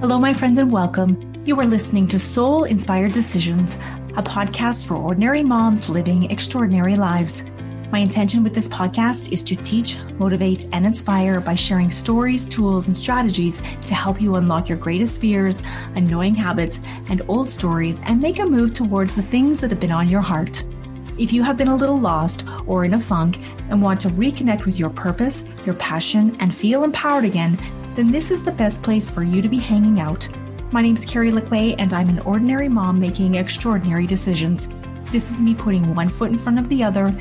Hello, my friends, and welcome. You are listening to Soul Inspired Decisions, a podcast for ordinary moms living extraordinary lives. My intention with this podcast is to teach, motivate, and inspire by sharing stories, tools, and strategies to help you unlock your greatest fears, annoying habits, and old stories and make a move towards the things that have been on your heart. If you have been a little lost or in a funk and want to reconnect with your purpose, your passion, and feel empowered again, then this is the best place for you to be hanging out. My name's Carrie Lickway, and I'm an ordinary mom making extraordinary decisions. This is me putting one foot in front of the other,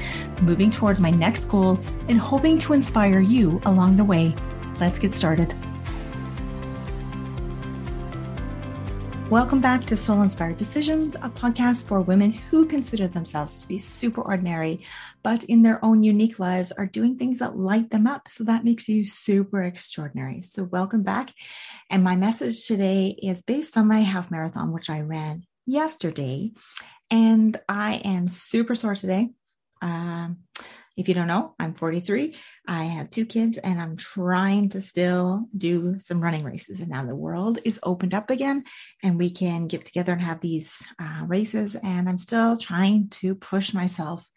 moving towards my next goal, and hoping to inspire you along the way. Let's get started. Welcome back to Soul Inspired Decisions, a podcast for women who consider themselves to be super ordinary, but in their own unique lives are doing things that light them up. So that makes you super extraordinary. So, welcome back. And my message today is based on my half marathon, which I ran yesterday. And I am super sore today. Um, if you don't know, I'm 43. I have two kids and I'm trying to still do some running races. And now the world is opened up again and we can get together and have these uh, races. And I'm still trying to push myself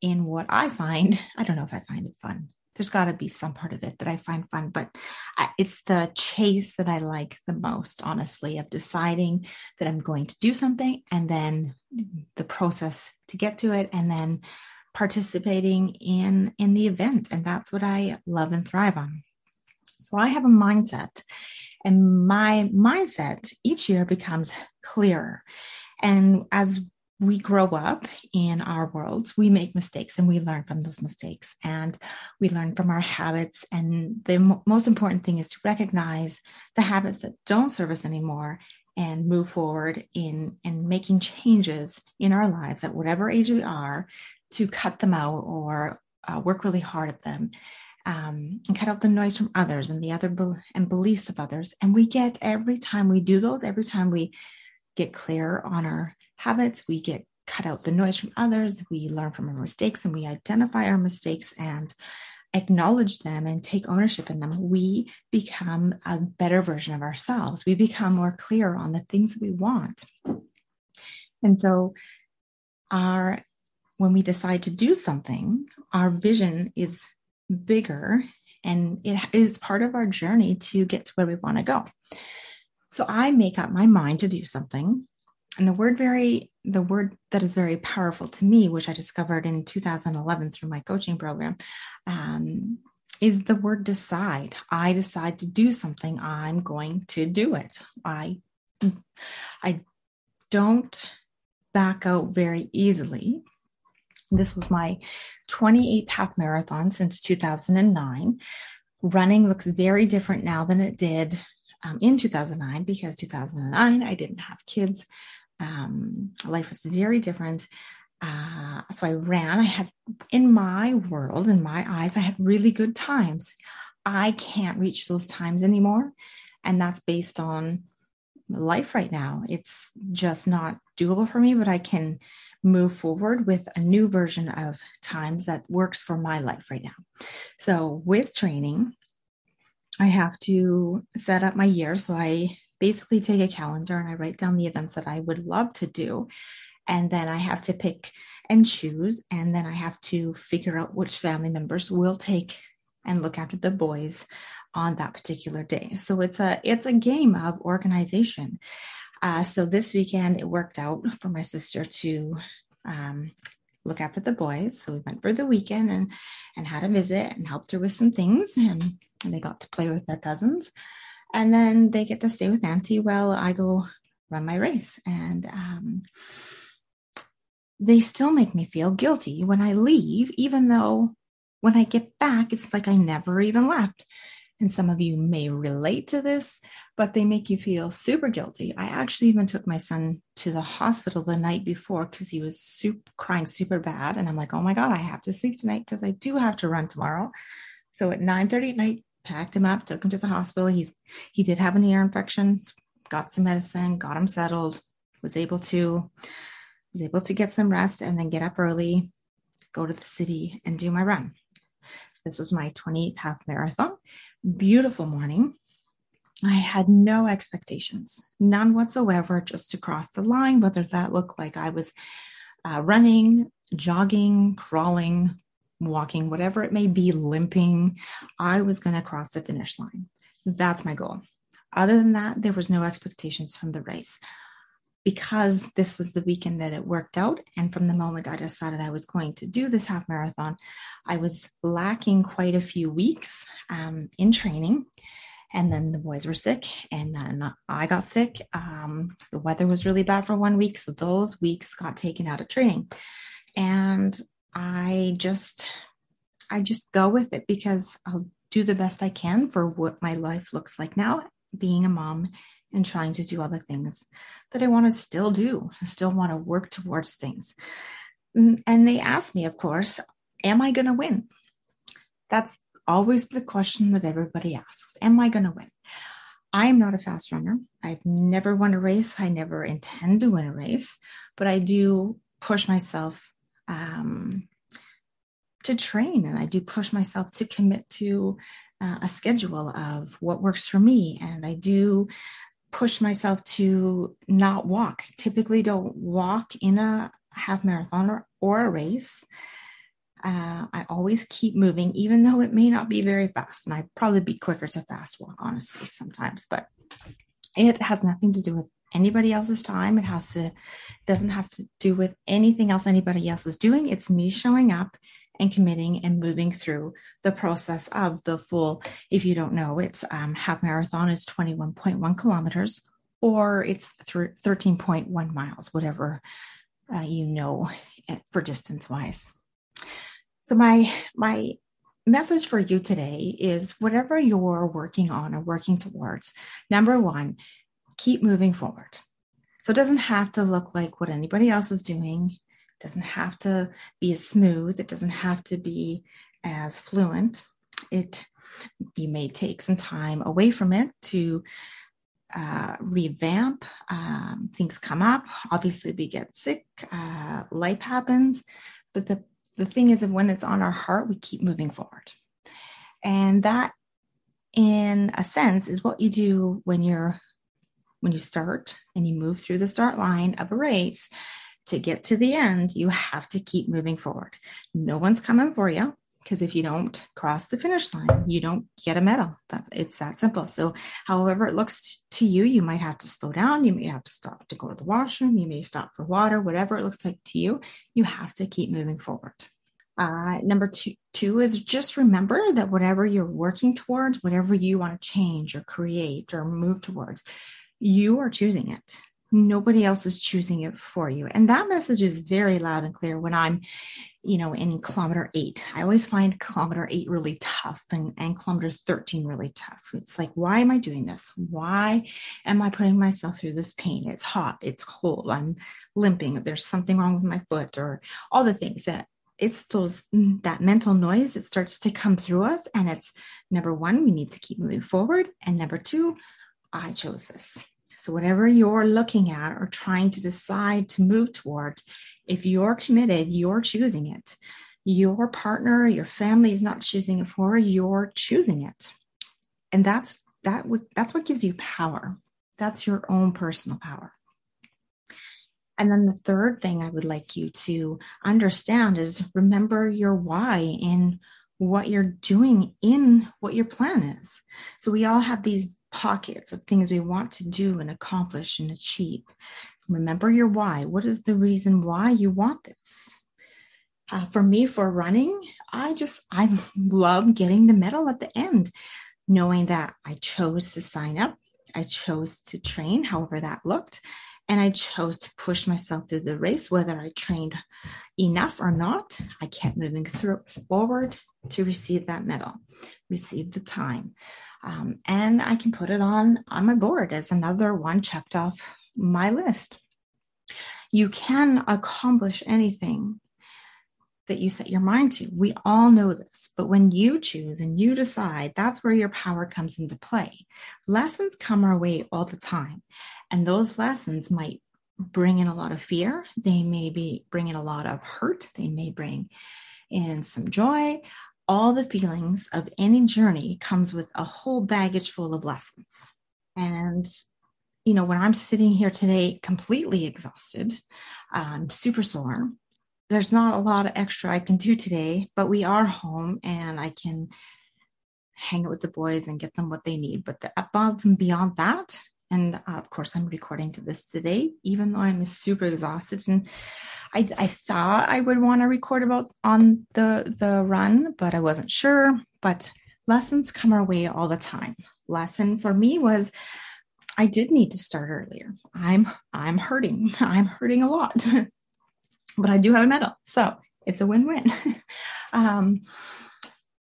in what I find. I don't know if I find it fun. There's got to be some part of it that I find fun, but I, it's the chase that I like the most, honestly, of deciding that I'm going to do something and then the process to get to it and then participating in in the event and that's what i love and thrive on so i have a mindset and my mindset each year becomes clearer and as we grow up in our worlds, we make mistakes and we learn from those mistakes and we learn from our habits. And the m- most important thing is to recognize the habits that don't serve us anymore and move forward in, in making changes in our lives at whatever age we are to cut them out or uh, work really hard at them um, and cut out the noise from others and the other be- and beliefs of others. And we get every time we do those, every time we get clear on our habits, we get cut out the noise from others, we learn from our mistakes and we identify our mistakes and acknowledge them and take ownership in them, we become a better version of ourselves. We become more clear on the things that we want. And so our when we decide to do something, our vision is bigger and it is part of our journey to get to where we want to go. So I make up my mind to do something. And the word very, the word that is very powerful to me, which I discovered in 2011 through my coaching program, um, is the word decide. I decide to do something, I'm going to do it. I I don't back out very easily this was my 28th half marathon since 2009. Running looks very different now than it did um, in 2009 because 2009 I didn't have kids. Um, life was very different. Uh, so I ran. I had, in my world, in my eyes, I had really good times. I can't reach those times anymore. And that's based on life right now. It's just not doable for me, but I can move forward with a new version of times that works for my life right now. So, with training, I have to set up my year. So, I basically take a calendar and I write down the events that I would love to do. And then I have to pick and choose. And then I have to figure out which family members will take and look after the boys on that particular day. So it's a it's a game of organization. Uh, so this weekend it worked out for my sister to um, look after the boys. So we went for the weekend and and had a visit and helped her with some things, and, and they got to play with their cousins, and then they get to stay with Auntie while I go run my race. And um, they still make me feel guilty when I leave, even though when I get back, it's like I never even left and some of you may relate to this, but they make you feel super guilty. I actually even took my son to the hospital the night before because he was super, crying super bad. And I'm like, oh my God, I have to sleep tonight because I do have to run tomorrow. So at 9 30 at night, packed him up, took him to the hospital. He's he did have an ear infection, got some medicine, got him settled, was able to was able to get some rest and then get up early, go to the city and do my run. This was my 28th half marathon beautiful morning. I had no expectations, none whatsoever, just to cross the line, whether that looked like I was uh, running, jogging, crawling, walking, whatever it may be, limping. I was going to cross the finish line. That's my goal. Other than that, there was no expectations from the race because this was the weekend that it worked out. And from the moment I decided I was going to do this half marathon, I was lacking quite a few weeks um, in training. And then the boys were sick, and then I got sick. Um, the weather was really bad for one week. So those weeks got taken out of training. And I just, I just go with it because I'll do the best I can for what my life looks like now, being a mom and trying to do all the things that I want to still do. I still want to work towards things. Mm, and they ask me, of course, am I going to win? That's always the question that everybody asks Am I going to win? I am not a fast runner. I've never won a race. I never intend to win a race, but I do push myself um, to train and I do push myself to commit to uh, a schedule of what works for me. And I do push myself to not walk. Typically, don't walk in a half marathon or, or a race. Uh, I always keep moving, even though it may not be very fast. And I'd probably be quicker to fast walk, honestly, sometimes. But it has nothing to do with anybody else's time. It has to, doesn't have to do with anything else anybody else is doing. It's me showing up and committing and moving through the process of the full. If you don't know, it's um, half marathon is 21.1 kilometers or it's th- 13.1 miles, whatever uh, you know eh, for distance wise. So my my message for you today is whatever you're working on or working towards. Number one, keep moving forward. So it doesn't have to look like what anybody else is doing. It doesn't have to be as smooth. It doesn't have to be as fluent. It you may take some time away from it to uh, revamp. Um, things come up. Obviously, we get sick. Uh, life happens. But the, the thing is that when it's on our heart, we keep moving forward. And that, in a sense, is what you do when you're when you start and you move through the start line of a race to get to the end, you have to keep moving forward. No one's coming for you because if you don't cross the finish line, you don't get a medal. That's it's that simple. So, however it looks to you, you might have to slow down. You may have to stop to go to the washroom. You may stop for water. Whatever it looks like to you, you have to keep moving forward. Uh, number two, two is just remember that whatever you're working towards, whatever you want to change or create or move towards, you are choosing it. Nobody else is choosing it for you. And that message is very loud and clear when I'm, you know, in kilometer eight. I always find kilometer eight really tough and, and kilometer 13 really tough. It's like, why am I doing this? Why am I putting myself through this pain? It's hot, it's cold, I'm limping, there's something wrong with my foot, or all the things that it's those mm, that mental noise that starts to come through us and it's number one we need to keep moving forward and number two I chose this. So, whatever you're looking at or trying to decide to move toward, if you're committed, you're choosing it. Your partner, your family is not choosing it for you're choosing it. And that's that that's what gives you power. That's your own personal power. And then the third thing I would like you to understand is remember your why in what you're doing in what your plan is. So we all have these pockets of things we want to do and accomplish and achieve. Remember your why. What is the reason why you want this? Uh, for me, for running, I just, I love getting the medal at the end, knowing that I chose to sign up, I chose to train, however that looked, and I chose to push myself through the race, whether I trained enough or not. I kept moving through forward to receive that medal, receive the time. Um, and I can put it on on my board as another one checked off my list. You can accomplish anything that you set your mind to. We all know this, but when you choose and you decide, that's where your power comes into play. Lessons come our way all the time, and those lessons might bring in a lot of fear. They may be bring in a lot of hurt. They may bring in some joy all the feelings of any journey comes with a whole baggage full of lessons. And, you know, when I'm sitting here today completely exhausted, um, super sore, there's not a lot of extra I can do today, but we are home and I can hang out with the boys and get them what they need. But the, above and beyond that, and uh, of course, I'm recording to this today, even though I'm super exhausted. And I, I thought I would want to record about on the the run, but I wasn't sure. But lessons come our way all the time. Lesson for me was I did need to start earlier. I'm I'm hurting. I'm hurting a lot, but I do have a medal, so it's a win-win. um,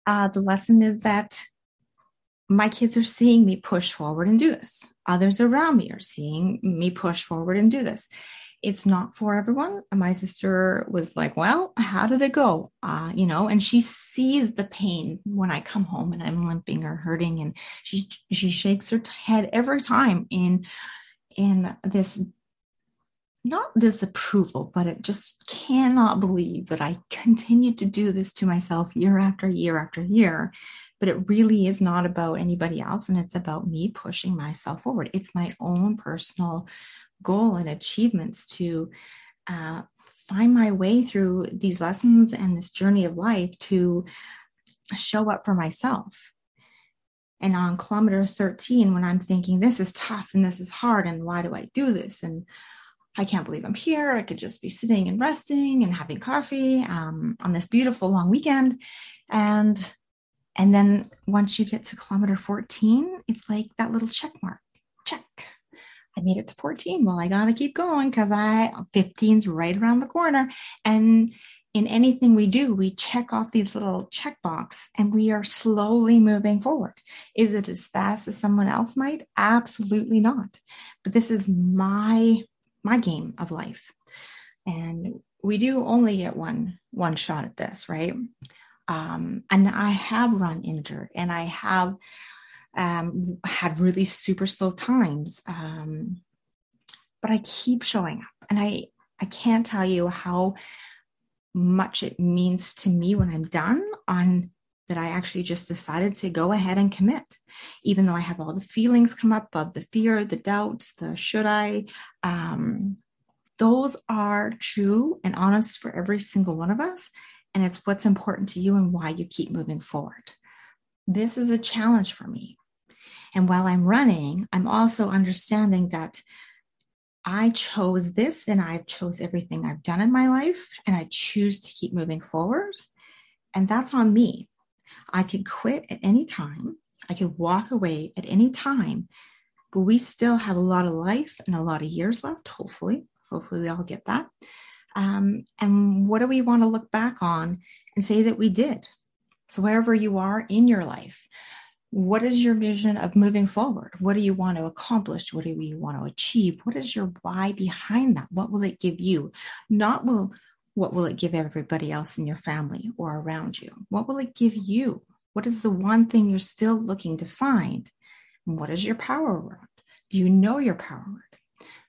uh, the lesson is that my kids are seeing me push forward and do this. Others around me are seeing me push forward and do this. It's not for everyone. My sister was like, Well, how did it go? Uh, you know, and she sees the pain when I come home and I'm limping or hurting. And she she shakes her head every time in in this not disapproval, but it just cannot believe that I continue to do this to myself year after year after year but it really is not about anybody else and it's about me pushing myself forward it's my own personal goal and achievements to uh, find my way through these lessons and this journey of life to show up for myself and on kilometer 13 when i'm thinking this is tough and this is hard and why do i do this and I can't believe I'm here. I could just be sitting and resting and having coffee um, on this beautiful long weekend. And and then once you get to kilometer 14, it's like that little check mark. Check. I made it to 14. Well, I got to keep going because I 15's right around the corner. And in anything we do, we check off these little check box and we are slowly moving forward. Is it as fast as someone else might? Absolutely not. But this is my my game of life. And we do only get one one shot at this, right? Um, and I have run injured and I have um, had really super slow times. Um, but I keep showing up and I, I can't tell you how much it means to me when I'm done on that I actually just decided to go ahead and commit, even though I have all the feelings come up of the fear, the doubts, the should I. Um, those are true and honest for every single one of us and it's what's important to you and why you keep moving forward. This is a challenge for me. And while I'm running, I'm also understanding that I chose this and I've chose everything I've done in my life and I choose to keep moving forward. And that's on me. I could quit at any time. I could walk away at any time, but we still have a lot of life and a lot of years left, hopefully. Hopefully, we all get that. Um, and what do we want to look back on and say that we did? So, wherever you are in your life, what is your vision of moving forward? What do you want to accomplish? What do you want to achieve? What is your why behind that? What will it give you? Not will what will it give everybody else in your family or around you? What will it give you? What is the one thing you're still looking to find? And what is your power word? Do you know your power word?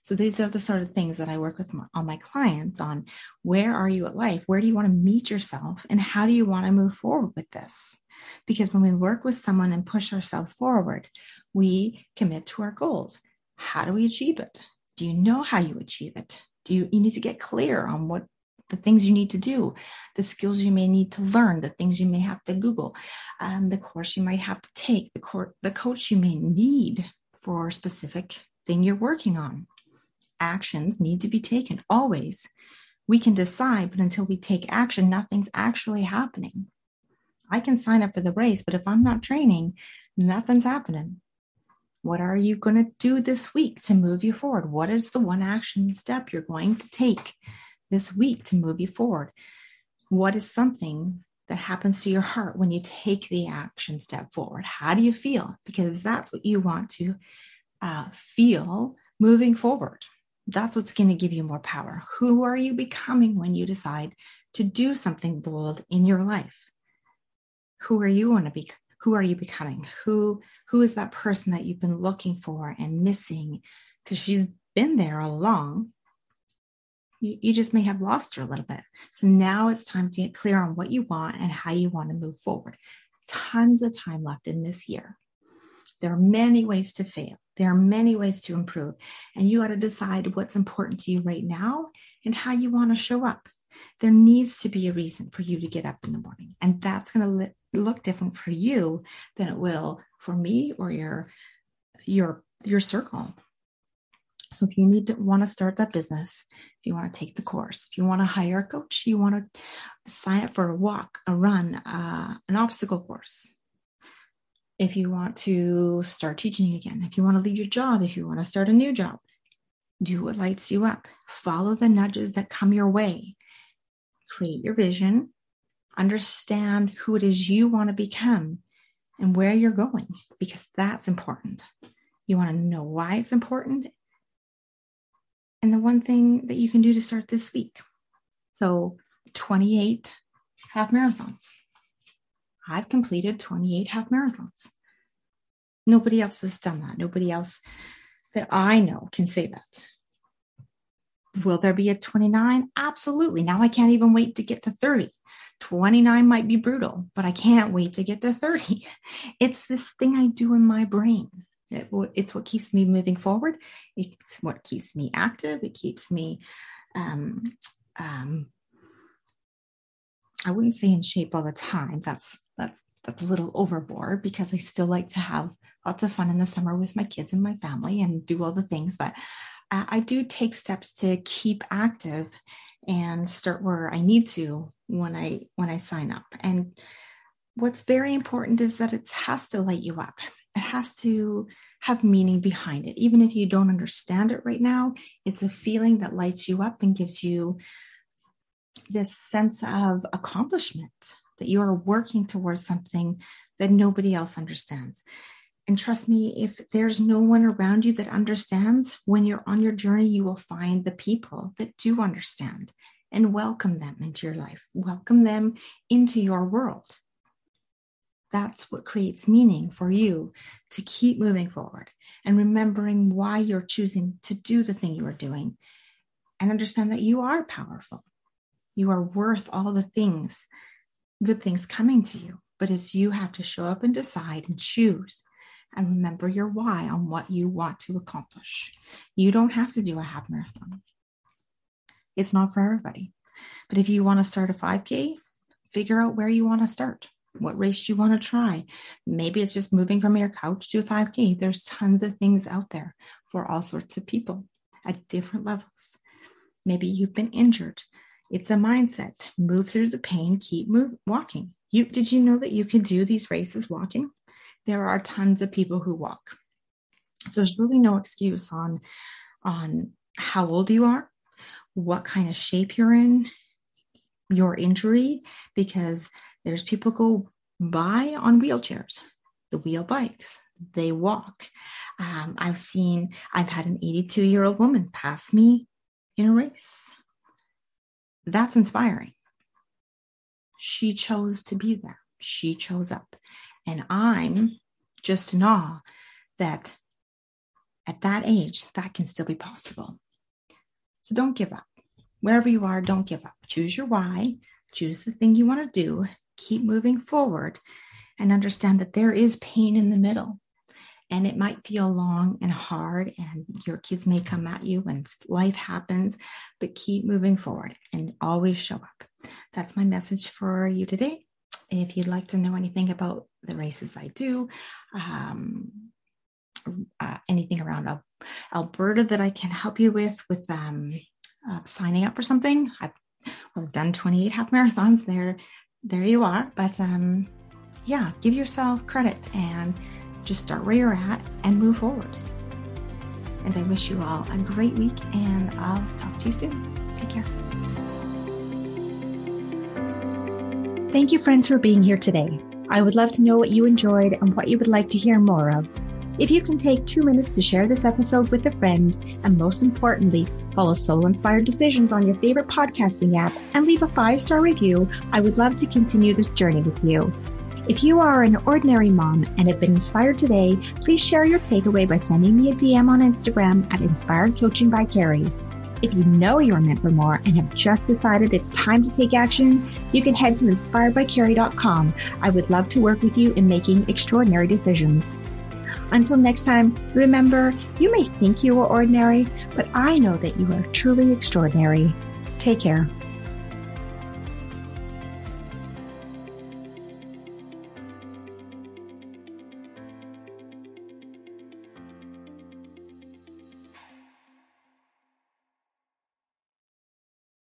So these are the sort of things that I work with my, on my clients on where are you at life? Where do you want to meet yourself? And how do you want to move forward with this? Because when we work with someone and push ourselves forward, we commit to our goals. How do we achieve it? Do you know how you achieve it? Do you, you need to get clear on what the things you need to do, the skills you may need to learn, the things you may have to Google, um, the course you might have to take, the, cor- the coach you may need for a specific thing you're working on actions need to be taken always. We can decide, but until we take action, nothing's actually happening. I can sign up for the race, but if I'm not training, nothing's happening. What are you going to do this week to move you forward? What is the one action step you're going to take this week to move you forward? What is something that happens to your heart when you take the action step forward? How do you feel? Because that's what you want to uh, feel moving forward. That's what's going to give you more power. Who are you becoming when you decide to do something bold in your life? Who are you want to be? Who are you becoming? Who who is that person that you've been looking for and missing? Because she's been there all along. You, you just may have lost her a little bit. So now it's time to get clear on what you want and how you want to move forward. Tons of time left in this year. There are many ways to fail. There are many ways to improve. And you got to decide what's important to you right now and how you want to show up. There needs to be a reason for you to get up in the morning. And that's going to look different for you than it will for me or your your your circle. So if you need to want to start that business, if you want to take the course, if you want to hire a coach, you want to sign up for a walk, a run, uh, an obstacle course. If you want to start teaching again, if you want to leave your job, if you want to start a new job, do what lights you up. Follow the nudges that come your way. Create your vision, understand who it is you want to become and where you're going, because that's important. You want to know why it's important and the one thing that you can do to start this week. So, 28 half marathons. I've completed 28 half marathons. Nobody else has done that. Nobody else that I know can say that. Will there be a 29? Absolutely. Now I can't even wait to get to 30. 29 might be brutal, but I can't wait to get to 30. It's this thing I do in my brain. It, it's what keeps me moving forward. It's what keeps me active. It keeps me, um, um, I wouldn't say in shape all the time. That's that's that's a little overboard because I still like to have lots of fun in the summer with my kids and my family and do all the things. But I do take steps to keep active and start where I need to when I when I sign up. And what's very important is that it has to light you up. It has to have meaning behind it. Even if you don't understand it right now, it's a feeling that lights you up and gives you this sense of accomplishment that you are working towards something that nobody else understands. And trust me, if there's no one around you that understands, when you're on your journey, you will find the people that do understand and welcome them into your life, welcome them into your world. That's what creates meaning for you to keep moving forward and remembering why you're choosing to do the thing you are doing and understand that you are powerful. You are worth all the things, good things coming to you. But it's you have to show up and decide and choose and remember your why on what you want to accomplish. You don't have to do a half marathon. It's not for everybody. But if you want to start a 5K, figure out where you want to start. What race you want to try? Maybe it's just moving from your couch to a 5K. There's tons of things out there for all sorts of people at different levels. Maybe you've been injured. It's a mindset. Move through the pain, keep move, walking. You did you know that you can do these races walking? there are tons of people who walk. There's really no excuse on, on how old you are, what kind of shape you're in, your injury, because there's people go by on wheelchairs, the wheel bikes, they walk. Um, I've seen, I've had an 82 year old woman pass me in a race. That's inspiring. She chose to be there. She chose up. And I'm just in awe that at that age, that can still be possible. So don't give up. Wherever you are, don't give up. Choose your why, choose the thing you want to do, keep moving forward, and understand that there is pain in the middle. And it might feel long and hard, and your kids may come at you when life happens, but keep moving forward and always show up. That's my message for you today. If you'd like to know anything about the races I do, um, uh, anything around Alberta that I can help you with, with um, uh, signing up for something, I've, well, done 28 half marathons. There, there you are. But um, yeah, give yourself credit and just start where you're at and move forward. And I wish you all a great week, and I'll talk to you soon. Take care. Thank you, friends, for being here today. I would love to know what you enjoyed and what you would like to hear more of. If you can take two minutes to share this episode with a friend, and most importantly, follow Soul Inspired Decisions on your favorite podcasting app and leave a five star review, I would love to continue this journey with you. If you are an ordinary mom and have been inspired today, please share your takeaway by sending me a DM on Instagram at Inspired Coaching by Carrie. If you know you're meant for more and have just decided it's time to take action, you can head to inspiredbycarrie.com. I would love to work with you in making extraordinary decisions. Until next time, remember, you may think you are ordinary, but I know that you are truly extraordinary. Take care.